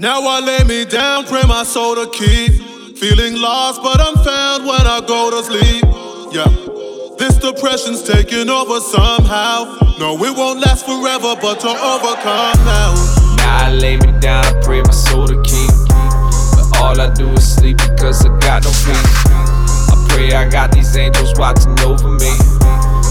Now I lay me down, pray my soul to keep. Feeling lost, but I'm found when I go to sleep. Yeah. This depression's taking over somehow. No, it won't last forever, but to overcome now. Now I lay me down, I pray my soul to keep. But all I do is sleep because I got no peace. I pray I got these angels watching over me.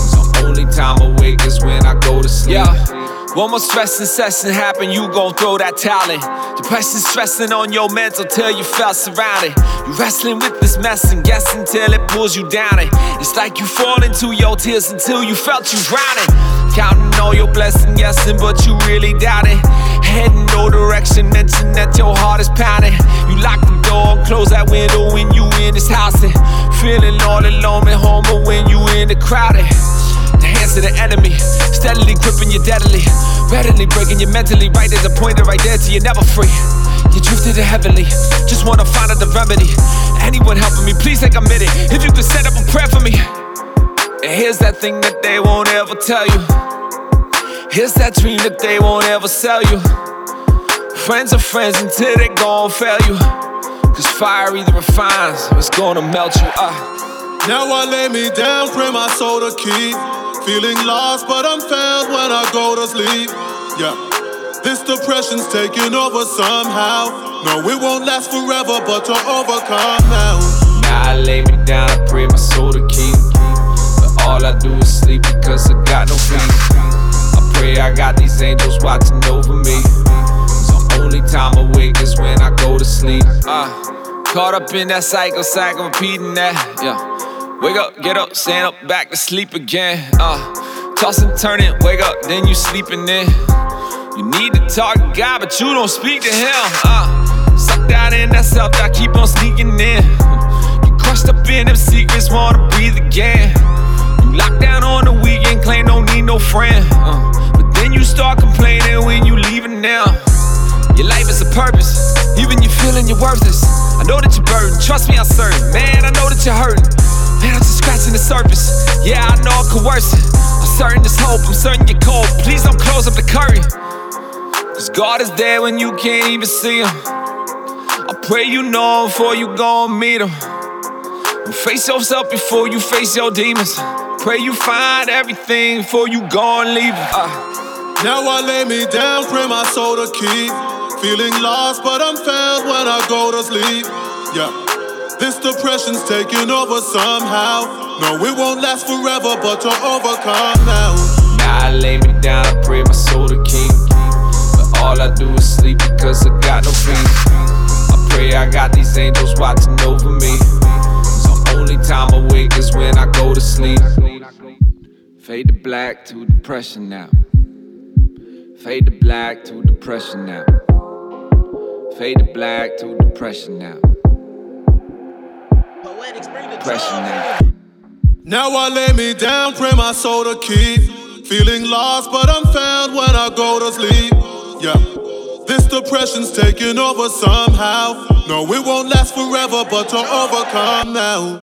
The only time awake is when I go to sleep. Yeah. One more stressing session happen, you gon' throw that talent. Depression stressing on your mental till you felt surrounded. You wrestling with this mess and guessing till it pulls you down. It. It's like you fall into your tears until you felt you drowning. Counting all your blessings, guessing, but you really doubt it. Heading no direction, mention that your heart is pounding. You lock the door close that window when you in this house. And feeling all alone at home, but when you in the crowded. The hands of the enemy, gripping you deadly. Readily breaking you mentally. Right there's a pointer right there till you're never free. You drifted to heavenly, just wanna find out the remedy. Anyone helping me, please take a minute. If you could set up a prayer for me. And here's that thing that they won't ever tell you. Here's that dream that they won't ever sell you. Friends are friends until they gon' fail you. Cause fire either refines or it's gonna melt you. Uh. Now I lay me down, pray my soul to keep. Feeling lost, but I'm found when I go to sleep. Yeah. This depression's taking over somehow. No, it won't last forever, but to overcome now. Now I lay me down, I pray my soul to keep. But all I do is sleep because I got no peace. I pray I got these angels watching over me. The only time awake is when I go to sleep. Uh, caught up in that cycle, cycle repeating that. Yeah. Wake up, get up, stand up, back to sleep again. Uh, toss and turn it, wake up, then you sleeping in. You need to talk to God, but you don't speak to Him. Uh, sucked out in that self, I keep on sneaking in. You crushed up in them secrets, wanna breathe again. You locked down on the weekend, claim don't need no friend. Uh, but then you start complaining when you leaving now. Your life is a purpose, even you feeling you're worthless. I know that you're burdened, trust me, I'm certain. Man, I know that you're hurting. Man, I'm just scratching the surface. Yeah, I know I'm coercive. I'm certain there's hope, I'm certain you're cold. Please don't close up the curtain. Cause God is there when you can't even see Him. I pray you know Him before you go and meet Him. And face yourself before you face your demons. Pray you find everything before you go and leave Him. Uh. Now I lay me down, pray my soul to keep. Feeling lost, but I'm found when I go to sleep. Yeah. This depression's taking over somehow. No, it won't last forever, but to overcome now. Now I lay me down, I pray my soul to King. But all I do is sleep because I got no peace. I pray I got these angels watching over me. The only time awake is when I go to sleep. Fade to black to depression now. Fade to black to depression now. Fade to black to depression now. Pressure now. Now I lay me down, pray my soul to keep. Feeling lost, but I'm found when I go to sleep. Yeah. This depression's taking over somehow. No, it won't last forever, but to overcome now.